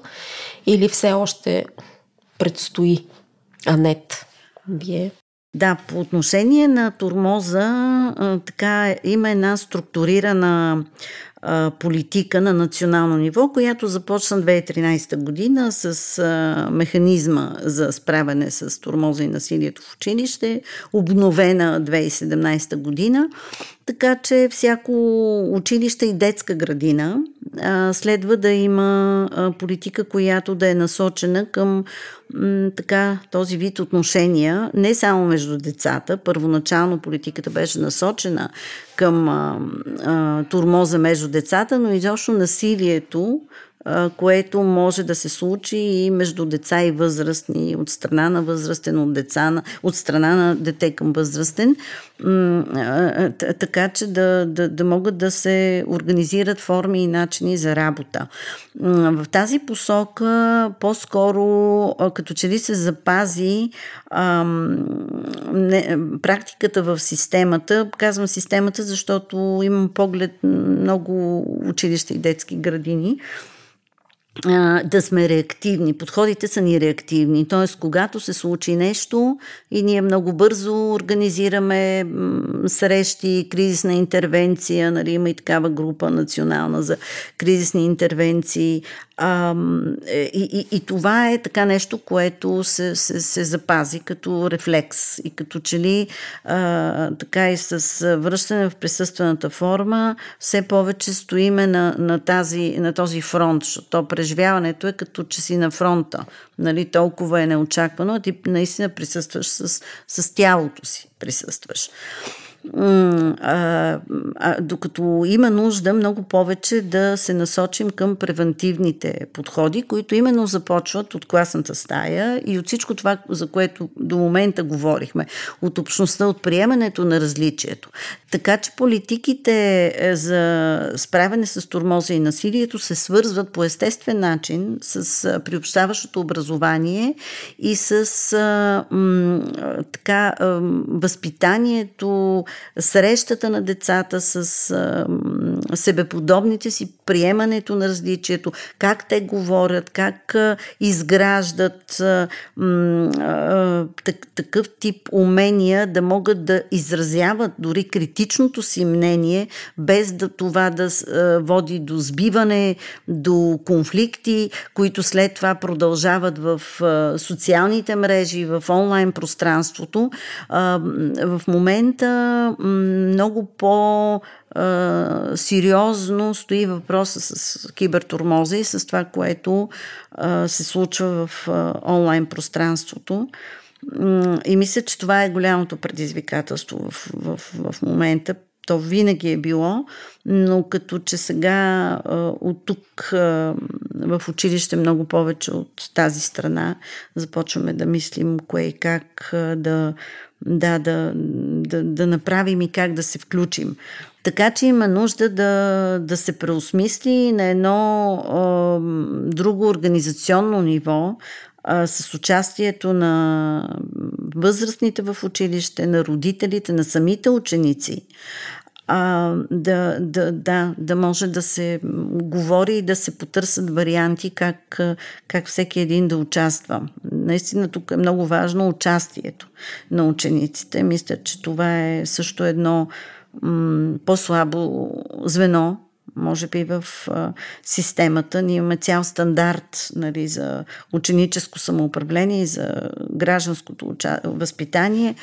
Или все още предстои. Анет, вие? Да, по отношение на турмоза, така има една структурирана политика на национално ниво, която започна 2013 година с механизма за справяне с турмоза и насилието в училище, обновена 2017 година. Така че всяко училище и детска градина а, следва да има а, политика, която да е насочена към м, така, този вид отношения, не само между децата. Първоначално политиката беше насочена към а, а, турмоза между децата, но изобщо насилието което може да се случи и между деца и възрастни, от страна на възрастен, от, деца, от страна на дете към възрастен, така че да, да, да могат да се организират форми и начини за работа. В тази посока по-скоро като че ли се запази ам, не, практиката в системата. Казвам системата, защото имам поглед много училища и детски градини да сме реактивни. Подходите са ни реактивни. Т.е. когато се случи нещо и ние много бързо организираме срещи, кризисна интервенция, нали, има и такава група национална за кризисни интервенции. А, е, и, и, и това е така нещо, което се, се, се запази като рефлекс. И като че ли а, така и с връщане в присъствената форма, все повече стоиме на, на, тази, на този фронт, защото през преживяването е като че си на фронта. Нали, толкова е неочаквано, а ти наистина присъстваш с, с тялото си. Присъстваш а, а, докато има нужда много повече да се насочим към превентивните подходи, които именно започват от класната стая и от всичко това, за което до момента говорихме, от общността, от приемането на различието. Така че политиките е, за справяне с турмоза и насилието се свързват по естествен начин с приобщаващото образование и с а, м, така, а, възпитанието, срещата на децата с а, себеподобните си, приемането на различието, как те говорят, как а, изграждат а, а, так, такъв тип умения да могат да изразяват дори критичното си мнение, без да това да а, води до сбиване, до конфликти, които след това продължават в а, социалните мрежи, в онлайн пространството. А, в момента много по- а, сериозно стои въпроса с кибертурмоза и с това, което се случва в онлайн пространството. И мисля, че това е голямото предизвикателство в, в, в момента. То винаги е било, но като че сега от тук в училище много повече от тази страна започваме да мислим кое и как да, да, да, да, да направим и как да се включим. Така че има нужда да, да се преосмисли на едно а, друго организационно ниво, а, с участието на възрастните в училище, на родителите, на самите ученици, а, да, да, да, да може да се говори и да се потърсят варианти как, как всеки един да участва. Наистина тук е много важно участието на учениците. Мисля, че това е също едно м- по-слабо звено може би в а, системата. Ние имаме цял стандарт нали, за ученическо самоуправление и за гражданското уча... възпитание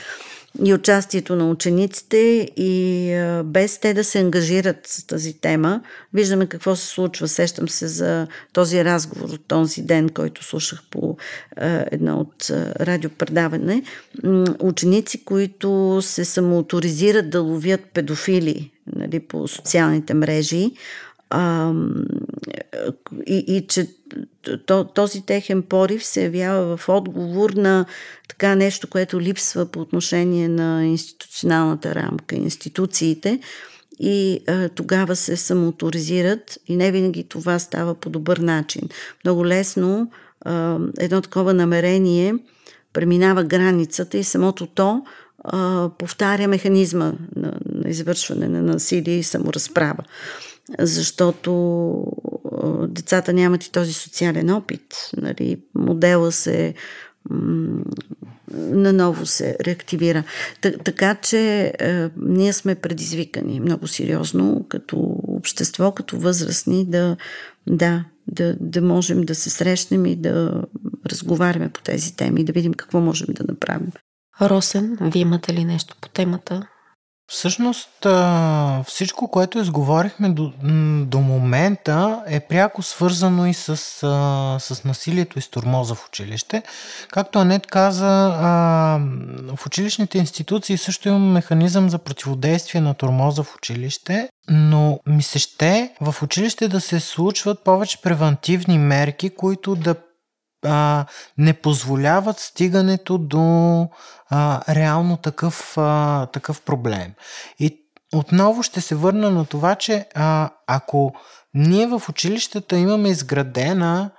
и участието на учениците и без те да се ангажират с тази тема. Виждаме какво се случва. Сещам се за този разговор от този ден, който слушах по едно от радиопредаване. Ученици, които се самоауторизират да ловят педофили нали, по социалните мрежи а, и, и че то, този техен порив се явява в отговор на така нещо, което липсва по отношение на институционалната рамка, институциите и а, тогава се самоторизират и не винаги това става по добър начин. Много лесно а, едно такова намерение преминава границата и самото то а, повтаря механизма на, на извършване на насилие и саморазправа. Защото децата нямат и този социален опит. Нали? Модела се наново се реактивира. Така че а, ние сме предизвикани много сериозно като общество, като възрастни да, да, да, да можем да се срещнем и да разговаряме по тези теми, да видим какво можем да направим. Росен, вие имате ли нещо по темата? Всъщност всичко, което изговорихме до, до момента е пряко свързано и с, с насилието и с тормоза в училище. Както Анет каза, в училищните институции също има механизъм за противодействие на тормоза в училище, но ми се ще в училище да се случват повече превентивни мерки, които да а, не позволяват стигането до а, реално такъв, а, такъв проблем. И отново ще се върна на това, че а, ако ние в училищата имаме изградена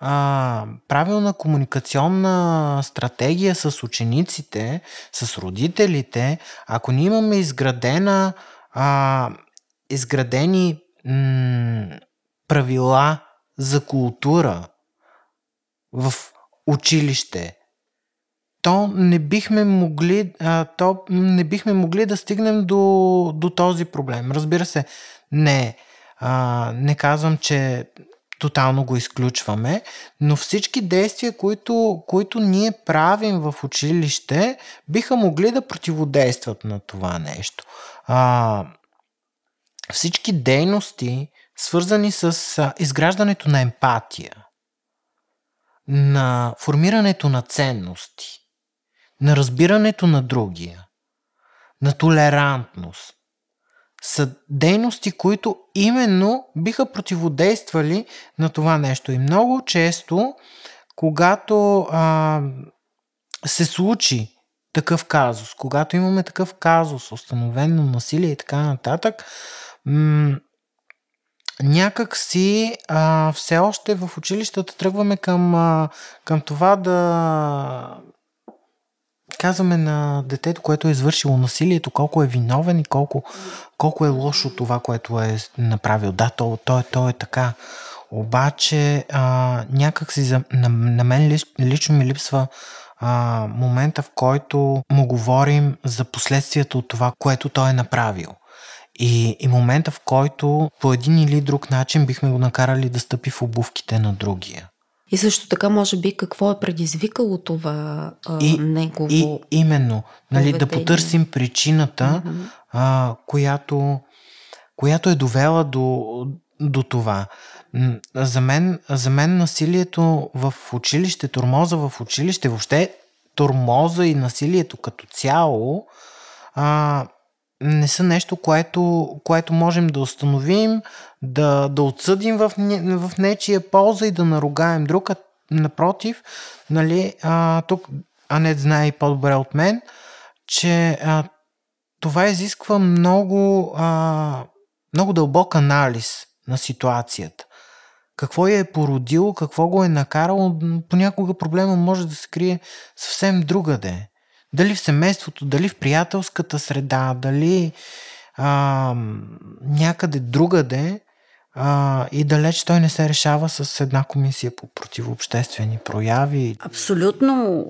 а, правилна комуникационна стратегия с учениците, с родителите, ако ние имаме изградена, а, изградени м- правила за култура, в училище, то не бихме могли, а, то не бихме могли да стигнем до, до този проблем. Разбира се, не, а, не казвам, че тотално го изключваме, но всички действия, които, които ние правим в училище, биха могли да противодействат на това нещо. А, всички дейности, свързани с изграждането на емпатия, на формирането на ценности, на разбирането на другия, на толерантност, са дейности, които именно биха противодействали на това нещо. И много често, когато а, се случи такъв казус, когато имаме такъв казус, установено насилие и така нататък, м- някак си а, все още в училищата тръгваме към, а, към това да казваме на детето, което е извършило насилието, колко е виновен и колко, колко е лошо това, което е направил. Да, то, то, е, то е така. Обаче а, някак си за, на, на мен лично ми липсва а, момента, в който му говорим за последствията от това, което той е направил. И, и момента, в който по един или друг начин бихме го накарали да стъпи в обувките на другия. И също така, може би, какво е предизвикало това а, и, негово. И именно, нали, да потърсим причината, mm-hmm. а, която която е довела до, до това. За мен, за мен насилието в училище, тормоза в училище, въобще тормоза и насилието като цяло а, не са нещо, което, което можем да установим, да, да отсъдим в, в нечия полза и да наругаем друг. А напротив, нали, а, тук Анет знае и по-добре от мен, че а, това изисква много, а, много дълбок анализ на ситуацията. Какво я е породило, какво го е накарало, понякога проблема може да се крие съвсем другаде. Дали в семейството, дали в приятелската среда, дали а, някъде другаде, а, и далеч той не се решава с една комисия по противообществени прояви. Абсолютно.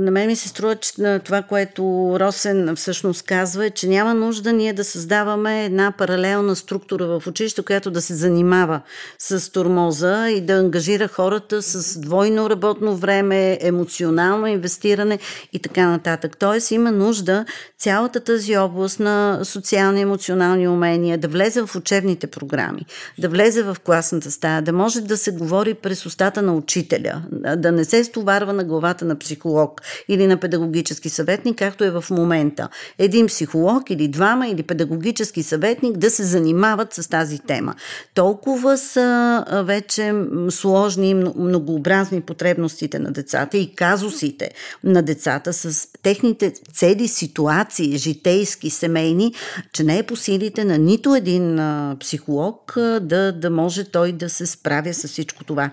На мен ми се струва, че това, което Росен всъщност казва, е, че няма нужда ние да създаваме една паралелна структура в училище, която да се занимава с тормоза и да ангажира хората с двойно работно време, емоционално инвестиране и така нататък. Тоест има нужда цялата тази област на социални емоционални умения да влезе в учебните програми, да влезе в класната стая, да може да се говори през устата на учителя, да не се стоварва на главата на психолог или на педагогически съветник, както е в момента. Един психолог или двама или педагогически съветник да се занимават с тази тема. Толкова са вече сложни и многообразни потребностите на децата и казусите на децата с техните цели ситуации, житейски, семейни, че не е по силите на нито един психолог да да, да може той да се справя с всичко това.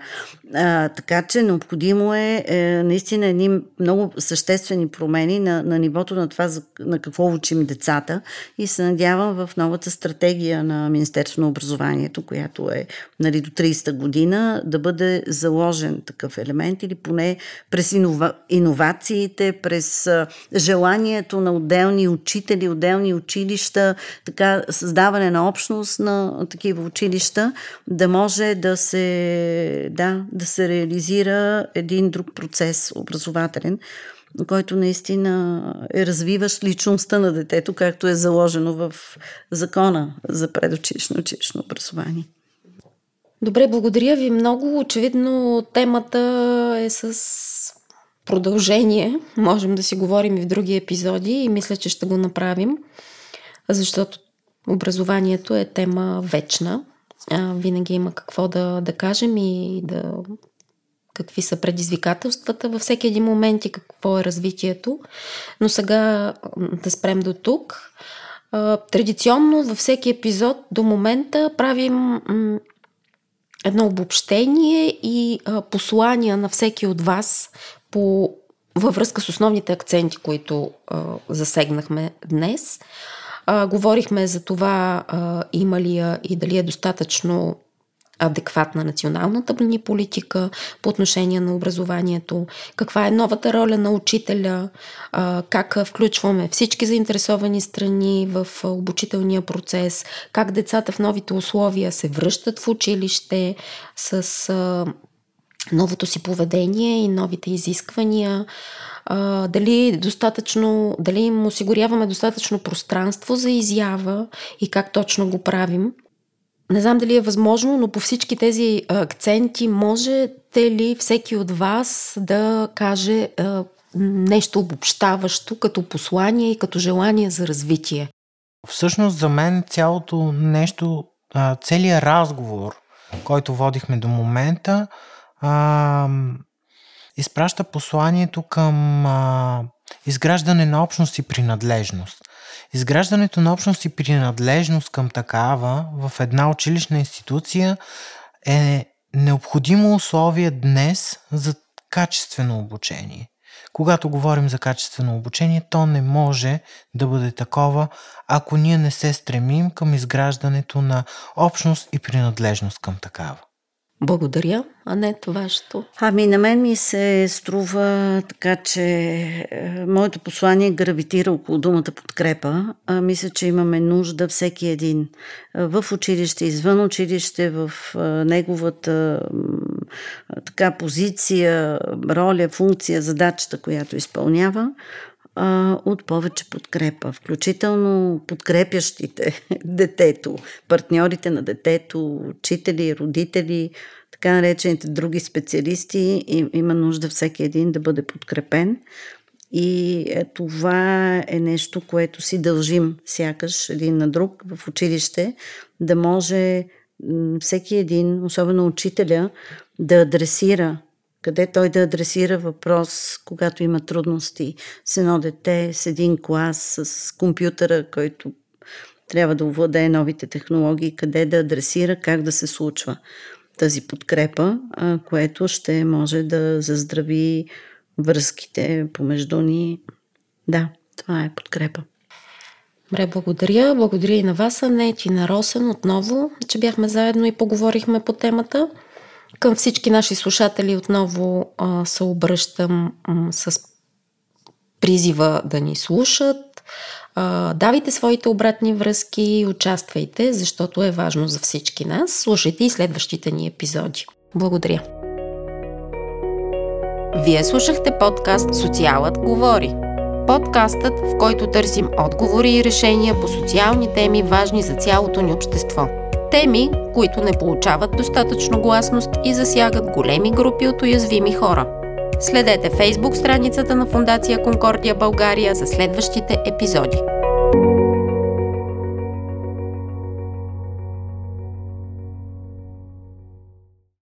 А, така че необходимо е, е наистина едни много съществени промени на, на нивото на това, на какво учим децата и се надявам в новата стратегия на Министерство на образованието, която е нали, до 30-та година, да бъде заложен такъв елемент или поне през инова, иновациите, през желанието на отделни учители, отделни училища, така създаване на общност на такива училища, да може да се, да, да се реализира един друг процес образователен, който наистина е развиващ личността на детето, както е заложено в закона за предучилищно училищно образование. Добре, благодаря ви много. Очевидно темата е с продължение. Можем да си говорим и в други епизоди и мисля, че ще го направим, защото образованието е тема вечна а, винаги има какво да, да кажем и да какви са предизвикателствата във всеки един момент и какво е развитието. Но сега да спрем до тук. Традиционно във всеки епизод до момента правим едно обобщение и послания на всеки от вас по, във връзка с основните акценти, които засегнахме днес. А, говорихме за това а, има ли я и дали е достатъчно адекватна националната ни политика по отношение на образованието, каква е новата роля на учителя, как включваме всички заинтересовани страни в обучителния процес, как децата в новите условия се връщат в училище с новото си поведение и новите изисквания, а, дали достатъчно, дали им осигуряваме достатъчно пространство за изява и как точно го правим. Не знам дали е възможно, но по всички тези акценти можете ли всеки от вас да каже а, нещо обобщаващо като послание и като желание за развитие? Всъщност за мен цялото нещо, целият разговор, който водихме до момента, изпраща посланието към а, изграждане на общност и принадлежност. Изграждането на общност и принадлежност към такава в една училищна институция е необходимо условие днес за качествено обучение. Когато говорим за качествено обучение, то не може да бъде такова, ако ние не се стремим към изграждането на общност и принадлежност към такава. Благодаря. А не вашето? Ами на мен ми се струва така, че е, моето послание гравитира около думата подкрепа. А, мисля, че имаме нужда всеки един е, в училище, извън училище, в е, неговата така позиция, роля, функция, задачата, която изпълнява, а, от повече подкрепа, включително подкрепящите детето, партньорите на детето, учители, родители, така наречените други специалисти. И, има нужда всеки един да бъде подкрепен. И е, това е нещо, което си дължим сякаш един на друг в училище, да може всеки един, особено учителя, да адресира къде той да адресира въпрос, когато има трудности с едно дете, с един клас, с компютъра, който трябва да овладее новите технологии, къде да адресира, как да се случва тази подкрепа, което ще може да заздрави връзките помежду ни. Да, това е подкрепа. Добре, благодаря. Благодаря и на вас, Анет, и на Росен отново, че бяхме заедно и поговорихме по темата. Към всички наши слушатели отново а, се обръщам а, с призива да ни слушат. А, давайте своите обратни връзки и участвайте, защото е важно за всички нас. Слушайте и следващите ни епизоди. Благодаря. Вие слушахте подкаст Социалът говори. Подкастът, в който търсим отговори и решения по социални теми, важни за цялото ни общество. Теми, които не получават достатъчно гласност и засягат големи групи от уязвими хора. Следете фейсбук страницата на Фундация Конкордия България за следващите епизоди.